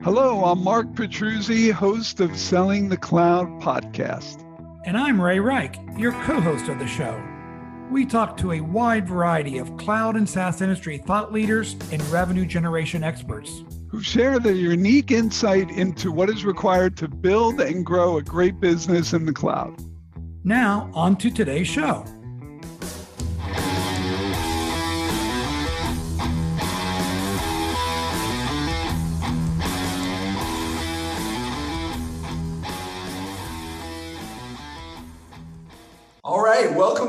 Hello, I'm Mark Petruzzi, host of Selling the Cloud podcast. And I'm Ray Rike, your co host of the show. We talk to a wide variety of cloud and SaaS industry thought leaders and revenue generation experts who share their unique insight into what is required to build and grow a great business in the cloud. Now, on to today's show.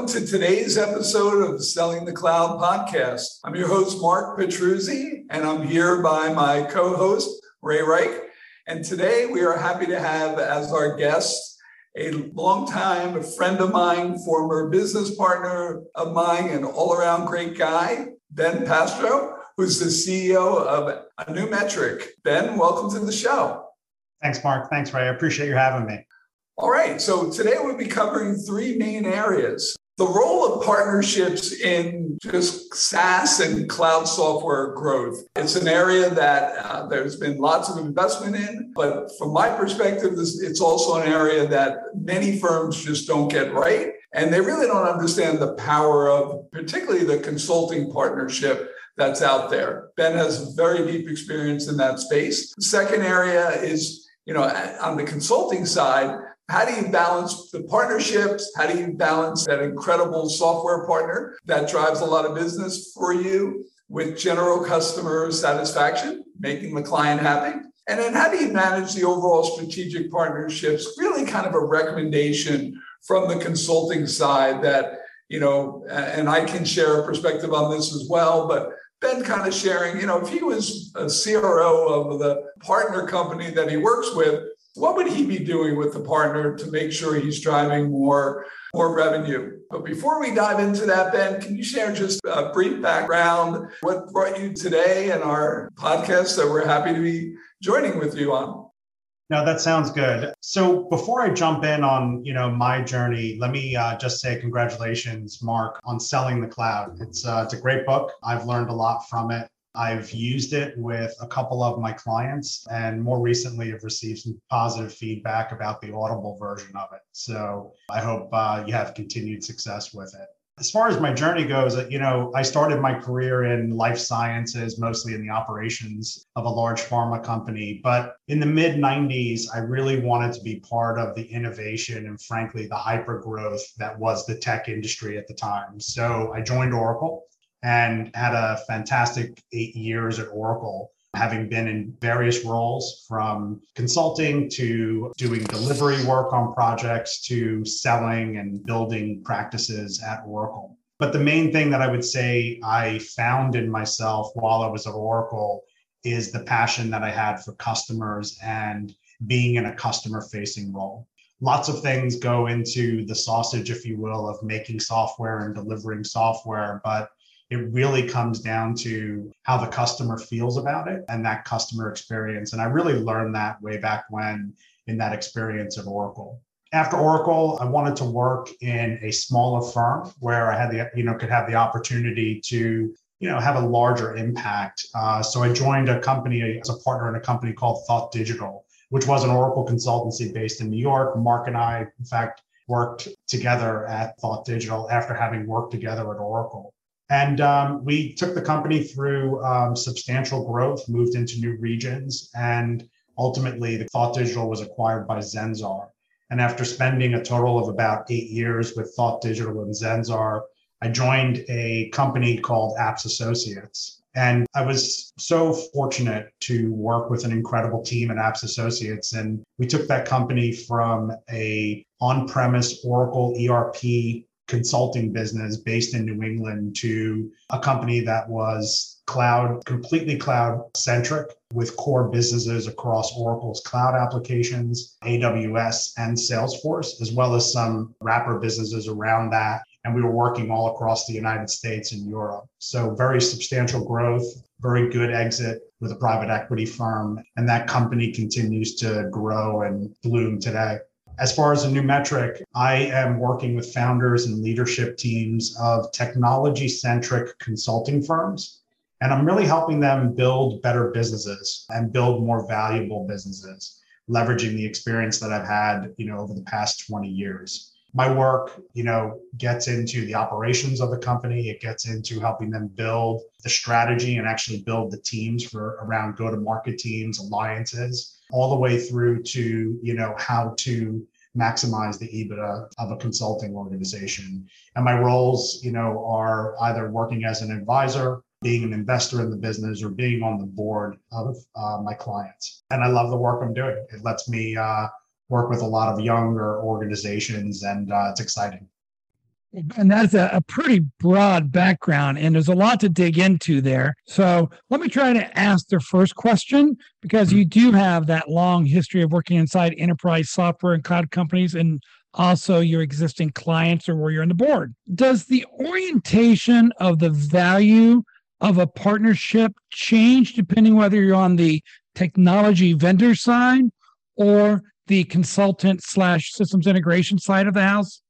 To today's episode of Selling the Cloud podcast. I'm your host, Mark Petruzzi, and I'm here by my co host, Ray Rike. And today we are happy to have as our guest a longtime friend of mine, former business partner of mine, and all around great guy, Ben Pastro, who's the CEO of Anumetric. Ben, welcome to the show. Thanks, Mark. Thanks, Ray. I appreciate you having me. All right. So today we'll be covering three main areas. The role of partnerships in just SaaS and cloud software growth. It's an area that uh, there's been lots of investment in, but from my perspective, this, it's also an area that many firms just don't get right. And they really don't understand the power of particularly the consulting partnership that's out there. Ben has very deep experience in that space. Second area is, you know, on the consulting side, how do you balance the partnerships? How do you balance that incredible software partner that drives a lot of business for you with general customer satisfaction, making the client happy? And then how do you manage the overall strategic partnerships? Really kind of a recommendation from the consulting side that, you know, and I can share a perspective on this as well, but Ben kind of sharing, you know, if he was a CRO of the partner company that he works with, what would he be doing with the partner to make sure he's driving more more revenue but before we dive into that ben can you share just a brief background what brought you today and our podcast that we're happy to be joining with you on no, that sounds good. So before I jump in on you know my journey, let me uh, just say congratulations, Mark, on selling the cloud. It's uh, it's a great book. I've learned a lot from it. I've used it with a couple of my clients, and more recently, have received some positive feedback about the Audible version of it. So I hope uh, you have continued success with it. As far as my journey goes, uh, you know, I started my career in life sciences, mostly in the operations of a large pharma company. But in the mid 90s, I really wanted to be part of the innovation and, frankly, the hyper growth that was the tech industry at the time. So I joined Oracle and had a fantastic eight years at Oracle, having been in various roles from consulting to doing delivery work on projects to selling and building practices at Oracle. But the main thing that I would say I found in myself while I was at Oracle is the passion that I had for customers and being in a customer facing role. Lots of things go into the sausage, if you will, of making software and delivering software. But it really comes down to how the customer feels about it and that customer experience. And I really learned that way back when in that experience at Oracle. After Oracle, I wanted to work in a smaller firm where I had the, you know, could have the opportunity to, you know, have a larger impact. Uh, so I joined a company as a partner in a company called Thought Digital, which was an Oracle consultancy based in New York. Mark and I, in fact, worked together at Thought Digital after having worked together at Oracle. And um, we took the company through um, substantial growth, moved into new regions, and ultimately, the Thought Digital was acquired by Zenzar. And after spending a total of about eight years with Thought Digital and Zenzar, I joined a company called Apps Associates. And I was so fortunate to work with an incredible team at Apps Associates. And we took that company from a on-premise Oracle ERP consulting business based in New England to a company that was cloud, completely cloud centric with core businesses across Oracle's cloud applications, AWS, and Salesforce, as well as some wrapper businesses around that. And we were working all across the United States and Europe. So, very substantial growth, very good exit with a private equity firm. And that company continues to grow and bloom today. As far as Anumetric, I am working with founders and leadership teams of technology centric consulting firms And I'm really helping them build better businesses and build more valuable businesses, leveraging the experience that I've had, you know, over the past 20 years. My work, you know, gets into the operations of the company. It gets into helping them build the strategy and actually build the teams for around go-to-market teams, alliances, all the way through to, you know, how to maximize the EBITDA of a consulting organization. And my roles, you know, are either working as an advisor being an investor in the business or being on the board of uh, my clients. And I love the work I'm doing. It lets me uh, work with a lot of younger organizations, and uh, it's exciting. And that's a, a, pretty broad background, and there's a lot to dig into there. So let me try to ask the first question because you do have that long history of working inside enterprise software and cloud companies and also your existing clients or where you're on the board. Does the orientation of the value of a partnership change depending whether you're on the technology vendor side or the consultant slash systems integration side of the house?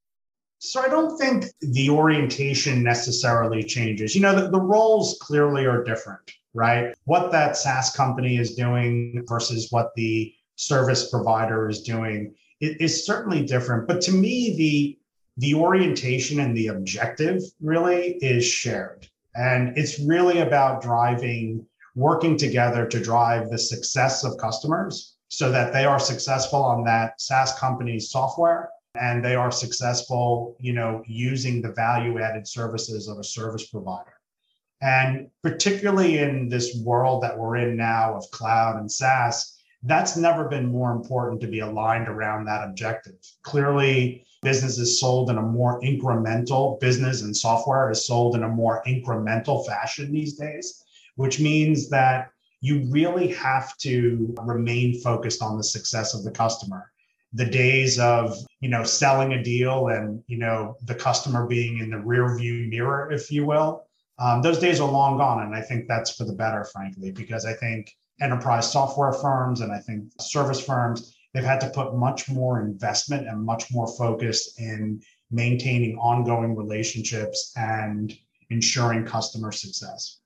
So I don't think the orientation necessarily changes. You know, the, the roles clearly are different, right? What that SaaS company is doing versus what the service provider is doing is certainly different. But to me, the the orientation and the objective really is shared. And it's really about driving, working together to drive the success of customers so that they are successful on that SaaS company's software and they are successful, you know, using the value added services of a service provider. And particularly in this world that we're in now of cloud and SaaS, that's never been more important to be aligned around that objective. Clearly, business is sold in a more incremental business and software is sold in a more incremental fashion these days, which means that you really have to remain focused on the success of the customer. The days of, you know, selling a deal and, you know, the customer being in the rear view mirror, if you will, um, those days are long gone. And I think that's for the better, frankly, because I think enterprise software firms and I think service firms they've had to put much more investment and much more focus in maintaining ongoing relationships and ensuring customer success.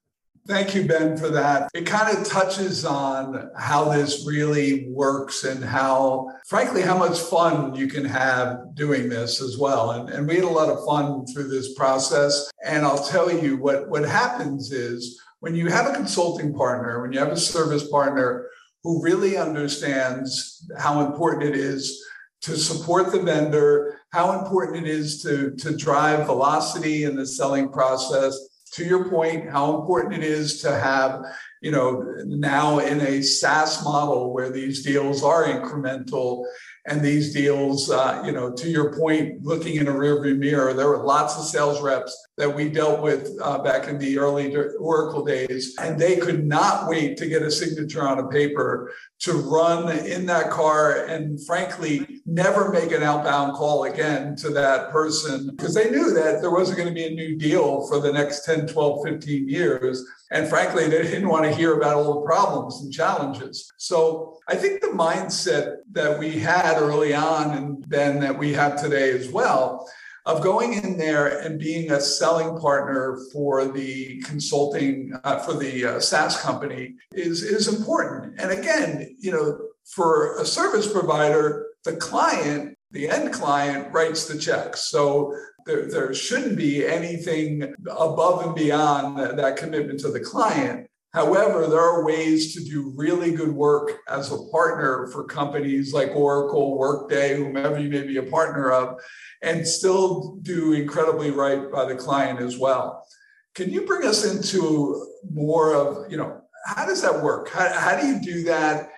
Thank you, Ben, for that. It kind of touches on how this really works and how, frankly, how much fun you can have doing this as well. And, and we had a lot of fun through this process. And I'll tell you what, what happens is when you have a consulting partner, when you have a service partner who really understands how important it is to support the vendor, how important it is to, to drive velocity in the selling process. To your point, how important it is to have, you know, now in a SaaS model where these deals are incremental and these deals, uh, you know, to your point, looking in a rearview mirror, there were lots of sales reps that we dealt with uh, back in the early Oracle days, and they could not wait to get a signature on a paper to run in that car and, frankly, never make an outbound call again to that person because they knew that there wasn't going to be a new deal for the next 10, 12, 15 years. And frankly, they didn't want to hear about all the problems and challenges. So I think the mindset that we had early on and then that we have today as well of going in there and being a selling partner for the consulting uh, for the uh, SaaS company is is important. And again, you know, for a service provider, the client, the end client writes the checks. So there, there shouldn't be anything above and beyond that, that commitment to the client. However, there are ways to do really good work as a partner for companies like Oracle, Workday, whomever you may be a partner of, and still do incredibly right by the client as well. Can you bring us into more of, you know, how does that work? How, how do you do that?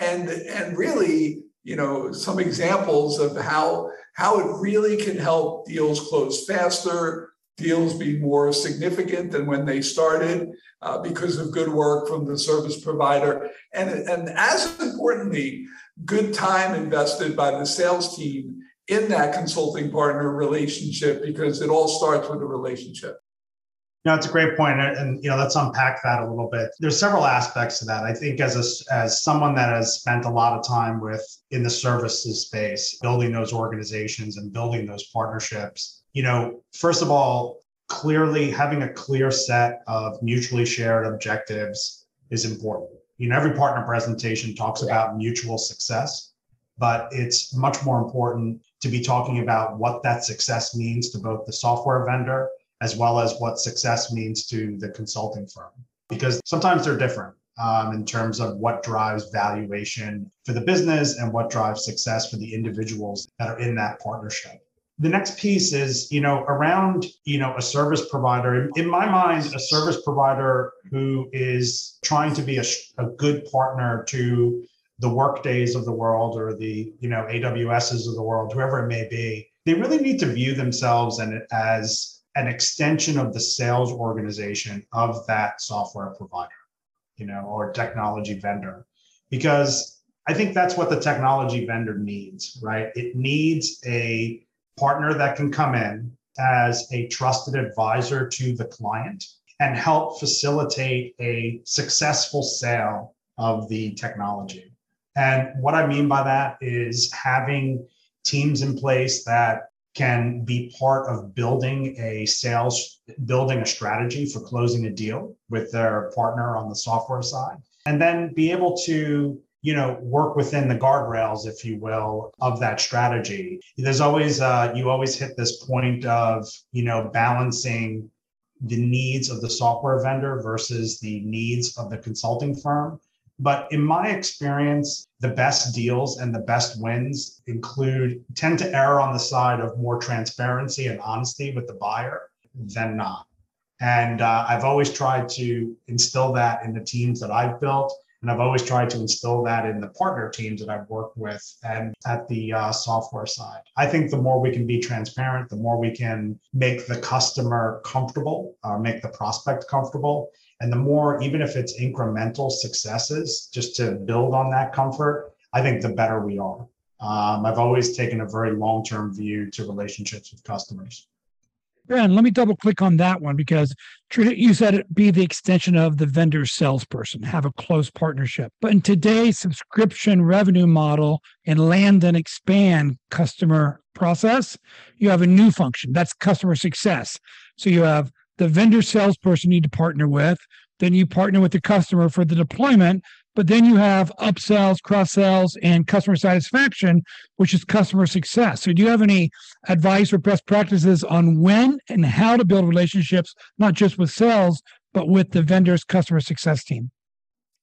And and really, you know, some examples of how how it really can help deals close faster, deals be more significant than when they started uh, because of good work from the service provider. And, and as importantly, good time invested by the sales team in that consulting partner relationship because it all starts with a relationship. No, it's a great point, and you know, let's unpack that a little bit. There's several aspects to that. I think as a, as someone that has spent a lot of time with in the services space, building those organizations and building those partnerships, you know, first of all, clearly having a clear set of mutually shared objectives is important. You know, every partner presentation talks about mutual success, but it's much more important to be talking about what that success means to both the software vendor as well as what success means to the consulting firm, because sometimes they're different. Um, in terms of what drives valuation for the business and what drives success for the individuals that are in that partnership the next piece is you know around you know a service provider. In my mind a service provider who is trying to be a, a good partner to the workdays of the world or the you know aws's of the world whoever it may be they really need to view themselves and as an extension of the sales organization of that software provider you know or technology vendor. Because i think that's what the technology vendor needs right? It needs a partner that can come in as a trusted advisor to the client and help facilitate a successful sale of the technology. And what I mean by that is having teams in place that can be part of building a sales, building a strategy for closing a deal with their partner on the software side, and then be able to you know work within the guardrails if you will of that strategy. There's always uh, you always hit this point of you know balancing the needs of the software vendor versus the needs of the consulting firm. But in my experience the best deals and the best wins include tend to err on the side of more transparency and honesty with the buyer than not. And uh, i've always tried to instill that in the teams that i've built and I've always tried to instill that in the partner teams that I've worked with and at the uh, software side. I think the more we can be transparent, the more we can make the customer comfortable, or uh, make the prospect comfortable. And the more, even if it's incremental successes, just to build on that comfort, I think the better we are. Um, I've always taken a very long term view to relationships with customers. Ben, let me double click on that one because you said it be the extension of the vendor salesperson, have a close partnership. But in today's subscription revenue model and land and expand customer process, you have a new function that's customer success. So you have the vendor salesperson you need to partner with, then you partner with the customer for the deployment, but then you have upsells, cross sells, and customer satisfaction, which is customer success. So, do you have any advice or best practices on when and how to build relationships, not just with sales, but with the vendor's customer success team?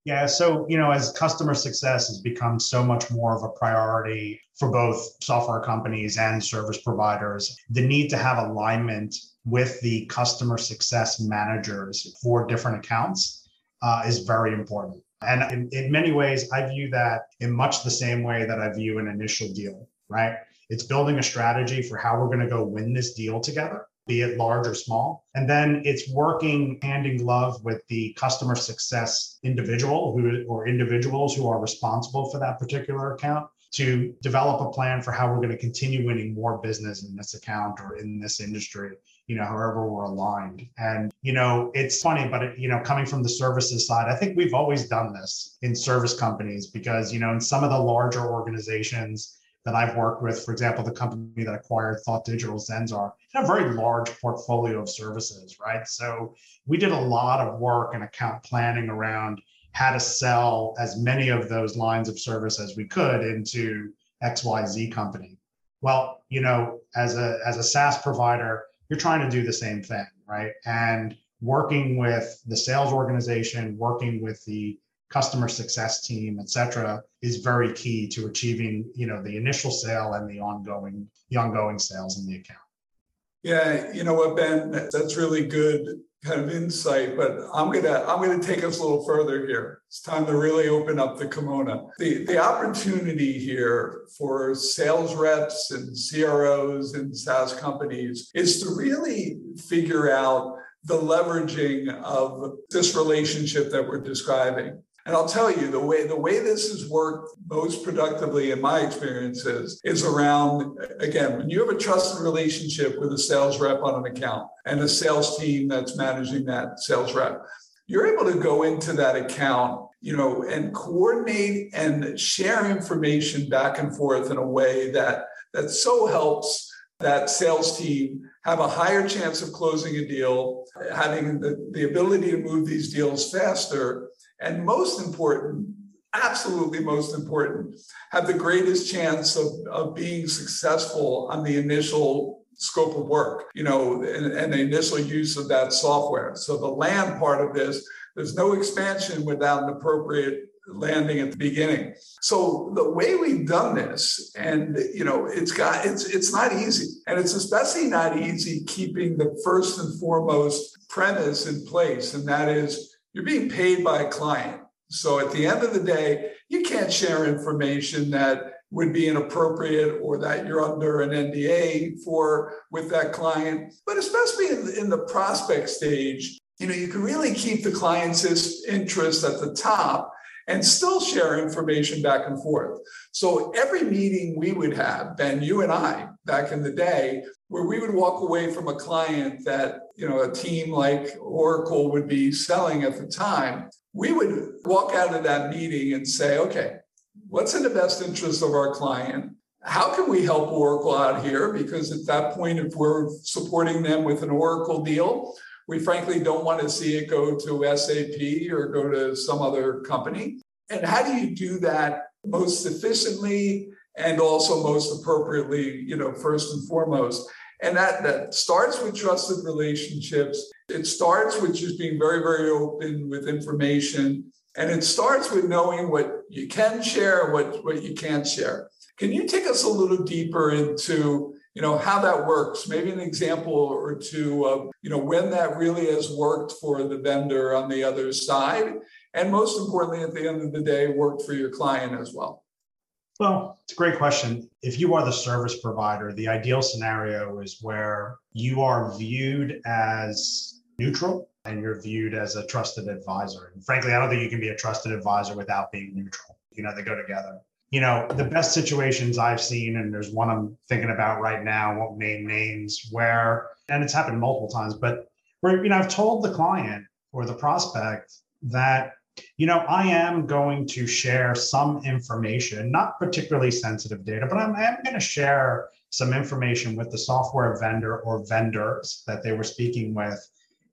Yeah, so you know, as customer success has become so much more of a priority for both software companies and service providers, the need to have alignment with the customer success managers for different accounts uh, is very important. And in, in many ways, I view that in much the same way that I view an initial deal, right? It's building a strategy for how we're going to go win this deal together, be it large or small. And then it's working hand in glove with the customer success individual who or individuals who are responsible for that particular account to develop a plan for how we're going to continue winning more business in this account or in this industry you know, however we're aligned. And, you know, it's funny, but, it, you know, coming from the services side, I think we've always done this in service companies because, you know, in some of the larger organizations that I've worked with, for example, the company that acquired Thought Digital Zenzar, had a very large portfolio of services, right? So we did a lot of work and account planning around how to sell as many of those lines of service as we could into XYZ company. Well, you know, as a as a SaaS provider, you're trying to do the same thing, right? And working with the sales organization, working with the customer success team, et cetera, is very key to achieving, you know, the initial sale and the ongoing, the ongoing sales in the account. Yeah, you know what, Ben, that's really good kind of insight, but I'm gonna I'm gonna take us a little further here. It's time to really open up the kimono. The the opportunity here for sales reps and CROs and SaaS companies is to really figure out the leveraging of this relationship that we're describing. And I'll tell you the way the way this has worked most productively in my experiences is around again when you have a trusted relationship with a sales rep on an account and a sales team that's managing that sales rep, you're able to go into that account, you know, and coordinate and share information back and forth in a way that that so helps that sales team have a higher chance of closing a deal, having the, the ability to move these deals faster, and most important, absolutely most important, have the greatest chance of, of being successful on the initial scope of work, you know, and, and the initial use of that software. So the land part of this, there's no expansion without an appropriate landing at the beginning. So the way we've done this, and you know, it's got it's it's not easy, and it's especially not easy keeping the first and foremost premise in place, and that is you're being paid by a client. So at the end of the day, you can't share information that would be inappropriate or that you're under an NDA for with that client. But especially in, in the prospect stage, you know, you can really keep the client's interest at the top and still share information back and forth. So every meeting we would have, Ben, you and I, back in the day, where we would walk away from a client that, you know, a team like Oracle would be selling at the time, we would walk out of that meeting and say, okay, what's in the best interest of our client? How can we help Oracle out here? Because at that point, if we're supporting them with an Oracle deal, we frankly don't want to see it go to SAP or go to some other company. And how do you do that most efficiently and also most appropriately, you know, first and foremost? And that, that starts with trusted relationships. It starts with just being very, very open with information. And it starts with knowing what you can share what, what you can't share. Can you take us a little deeper into you know how that works maybe an example or two of you know when that really has worked for the vendor on the other side and most importantly at the end of the day worked for your client as well well it's a great question. If you are the service provider the ideal scenario is where you are viewed as neutral and you're viewed as a trusted advisor. And frankly i don't think you can be a trusted advisor without being neutral. You know they go together. You know, the best situations I've seen, and there's one I'm thinking about right now, won't name names, where, and it's happened multiple times, but where, you know, I've told the client or the prospect that, you know, I am going to share some information, not particularly sensitive data, but I'm, I'm going to share some information with the software vendor or vendors that they were speaking with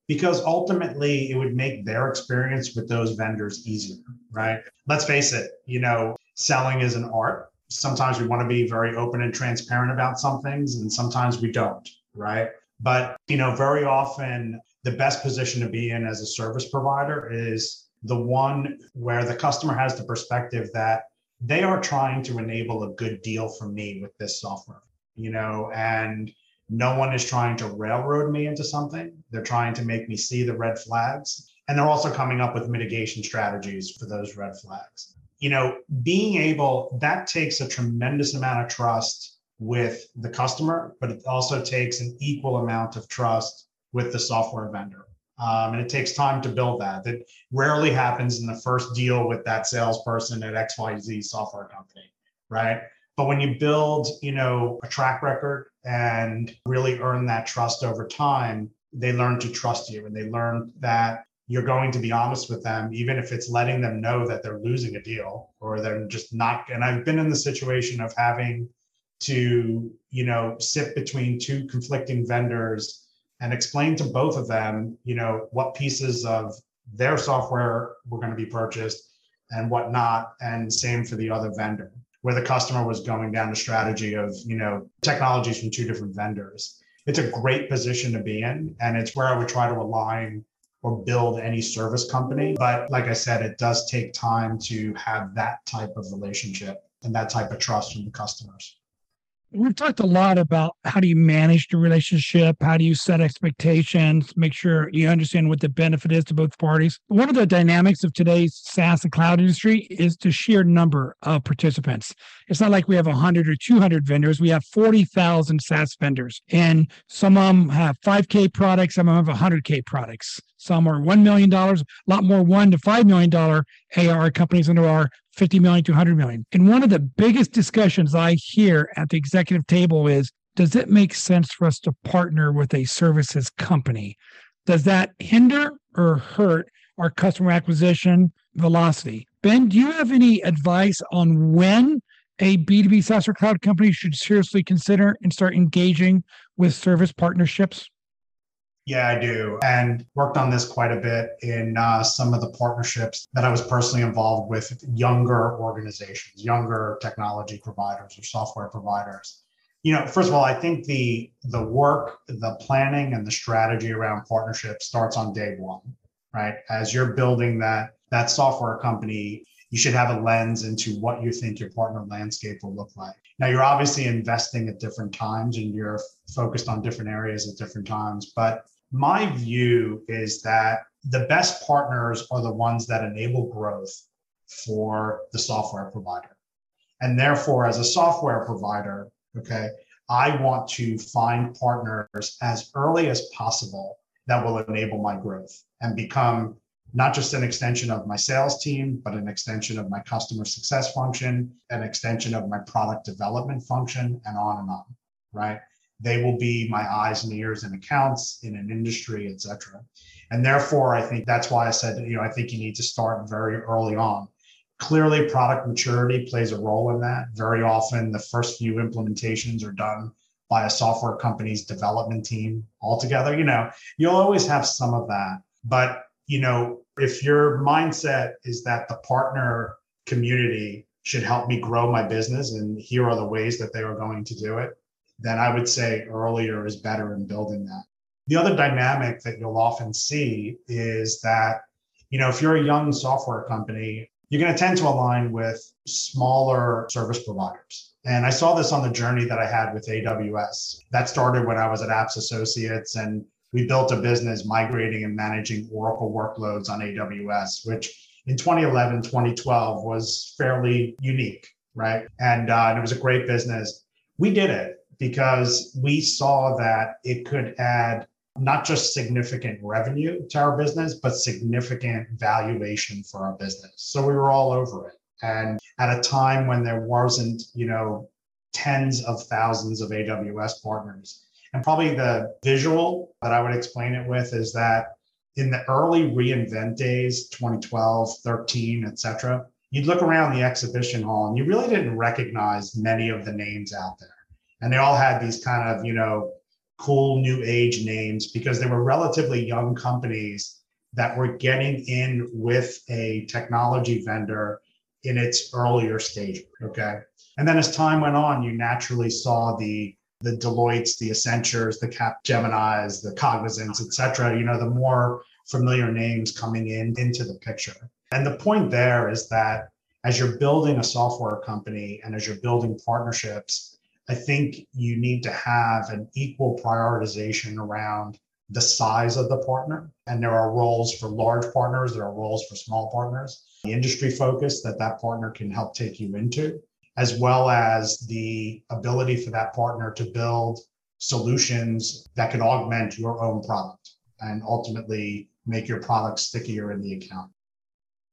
because ultimately it would make their experience with those vendors easier, right? Let's face it, you know, selling is an art. Sometimes we want to be very open and transparent about some things, and sometimes we don't, right? But, you know, very often the best position to be in as a service provider is the one where the customer has the perspective that they are trying to enable a good deal for me with this software, you know, and no one is trying to railroad me into something. They're trying to make me see the red flags. And they're also coming up with mitigation strategies for those red flags you know, being able, that takes a tremendous amount of trust with the customer, but it also takes an equal amount of trust with the software vendor. Um, and it takes time to build that. That rarely happens in the first deal with that salesperson at XYZ software company, right? But when you build, you know, a track record and really earn that trust over time, they learn to trust you and they learn that you're going to be honest with them, even if it's letting them know that they're losing a deal or they're just not. And I've been in the situation of having to, you know, sit between two conflicting vendors and explain to both of them, you know, what pieces of their software were going to be purchased and what not. And same for the other vendor, where the customer was going down the strategy of, you know, technologies from two different vendors. It's a great position to be in. And it's where I would try to align or build any service company. But like I said, it does take time to have that type of relationship and that type of trust from the customers. We've talked a lot about how do you manage the relationship? How do you set expectations? Make sure you understand what the benefit is to both parties. One of the dynamics of today's SaaS and cloud industry is the sheer number of participants. It's not like we have 100 or 200 vendors. We have 40,000 SaaS vendors, and some of them have 5K products, some of them have 100K products. Some are $1 million, a lot more $1 to $5 million AR companies than there are 50 million to 100 million. And one of the biggest discussions I hear at the executive table is does it make sense for us to partner with a services company? Does that hinder or hurt our customer acquisition velocity? Ben, do you have any advice on when a B2B SaaS or cloud company should seriously consider and start engaging with service partnerships? Yeah, I do. And worked on this quite a bit in uh, some of the partnerships that I was personally involved with younger organizations, younger technology providers or software providers. You know, first of all, I think the the work, the planning and the strategy around partnerships starts on day one, right? As you're building that that software company, you should have a lens into what you think your partner landscape will look like. Now, you're obviously investing at different times and you're focused on different areas at different times, but my view is that the best partners are the ones that enable growth for the software provider. And therefore, as a software provider, okay, I want to find partners as early as possible that will enable my growth and become not just an extension of my sales team, but an extension of my customer success function, an extension of my product development function, and on and on, right? They will be my eyes and ears in accounts in an industry etc and therefore i think that's why i said you know i think you need to start very early on. Clearly product maturity plays a role in that. Very often the first few implementations are done by a software company's development team altogether. You know you'll always have some of that. But you know if your mindset is that the partner community should help me grow my business and here are the ways that they are going to do it then I would say earlier is better in building that. The other dynamic that you'll often see is that, you know, if you're a young software company, you're going to tend to align with smaller service providers. And I saw this on the journey that I had with AWS. That started when I was at Apps Associates and we built a business migrating and managing Oracle workloads on AWS, which in 2011, 2012 was fairly unique, right? And, uh, and it was a great business. We did it because we saw that it could add not just significant revenue to our business, but significant valuation for our business. So we were all over it. And at a time when there wasn't, you know, tens of thousands of AWS partners. And probably the visual that I would explain it with is that in the early reInvent days, 2012, 13, et cetera, you'd look around the exhibition hall and you really didn't recognize many of the names out there and they all had these kind of you know cool new age names because they were relatively young companies that were getting in with a technology vendor in its earlier stage okay? And then as time went on you naturally saw the the deloittes the accentures the Capgeminis the cognizants et cetera you know the more familiar names coming in into the picture. And the point there is that as you're building a software company and as you're building partnerships I think you need to have an equal prioritization around the size of the partner. And there are roles for large partners, there are roles for small partners, the industry focus that that partner can help take you into, as well as the ability for that partner to build solutions that can augment your own product and ultimately make your product stickier in the account.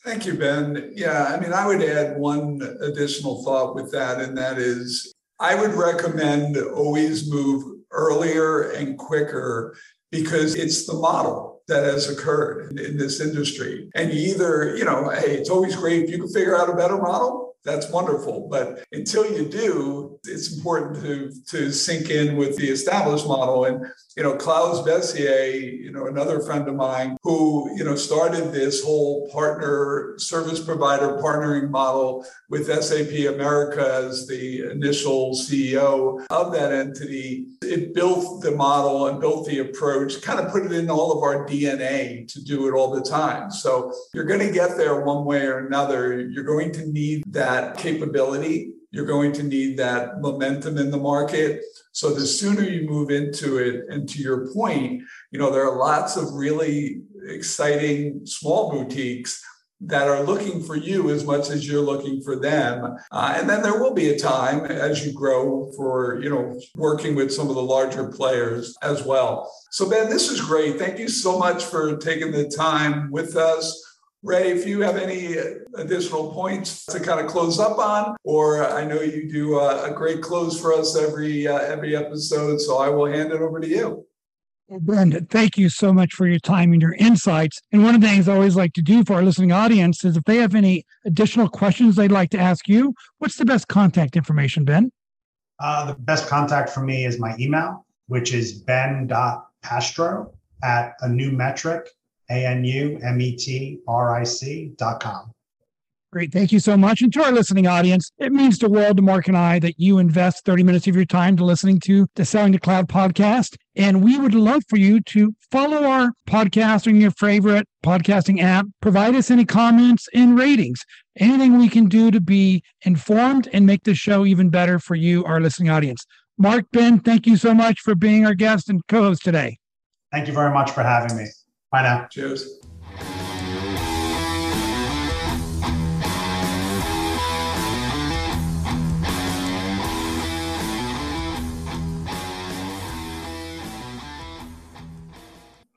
Thank you, Ben. Yeah, I mean, I would add one additional thought with that, and that is I would recommend always move earlier and quicker because it's the model that has occurred in, in, this industry. And either, you know, hey, it's always great if you can figure out a better model that's wonderful. But until you do, it's important to to sink in with the established model. And you know, Klaus Besier, you know, another friend of mine who you know started this whole partner service provider partnering model with SAP America as the initial CEO of that entity. It built the model and built the approach, kind of put it in all of our DNA to do it all the time. So you're going to get there one way or another. You're going to need that that capability, you're going to need that momentum in the market. So the sooner you move into it, and to your point, you know, there are lots of really exciting small boutiques that are looking for you as much as you're looking for them. Uh, and then there will be a time as you grow for, you know, working with some of the larger players as well. So Ben, this is great. Thank you so much for taking the time with us. Ray, if you have any additional points to kind of close up on, or I know you do a, great close for us every uh, every episode, so I will hand it over to you. Ben, thank you so much for your time and your insights. And one of the things I always like to do for our listening audience is if they have any additional questions they'd like to ask you, what's the best contact information, Ben? Uh, the best contact for me is my email, which is ben.pastro at anumetric, A N U M E T R I C dot com. Great. Thank you so much. And to our listening audience, it means the world to Mark and I that you invest 30 minutes of your time to listening to the Selling to Cloud podcast. And we would love for you to follow our podcast on your favorite podcasting app. Provide us any comments and ratings. Anything we can do to be informed and make the show even better for you, our listening audience. Mark, Ben, thank you so much for being our guest and co host today. Thank you very much for having me. Bye now. Cheers.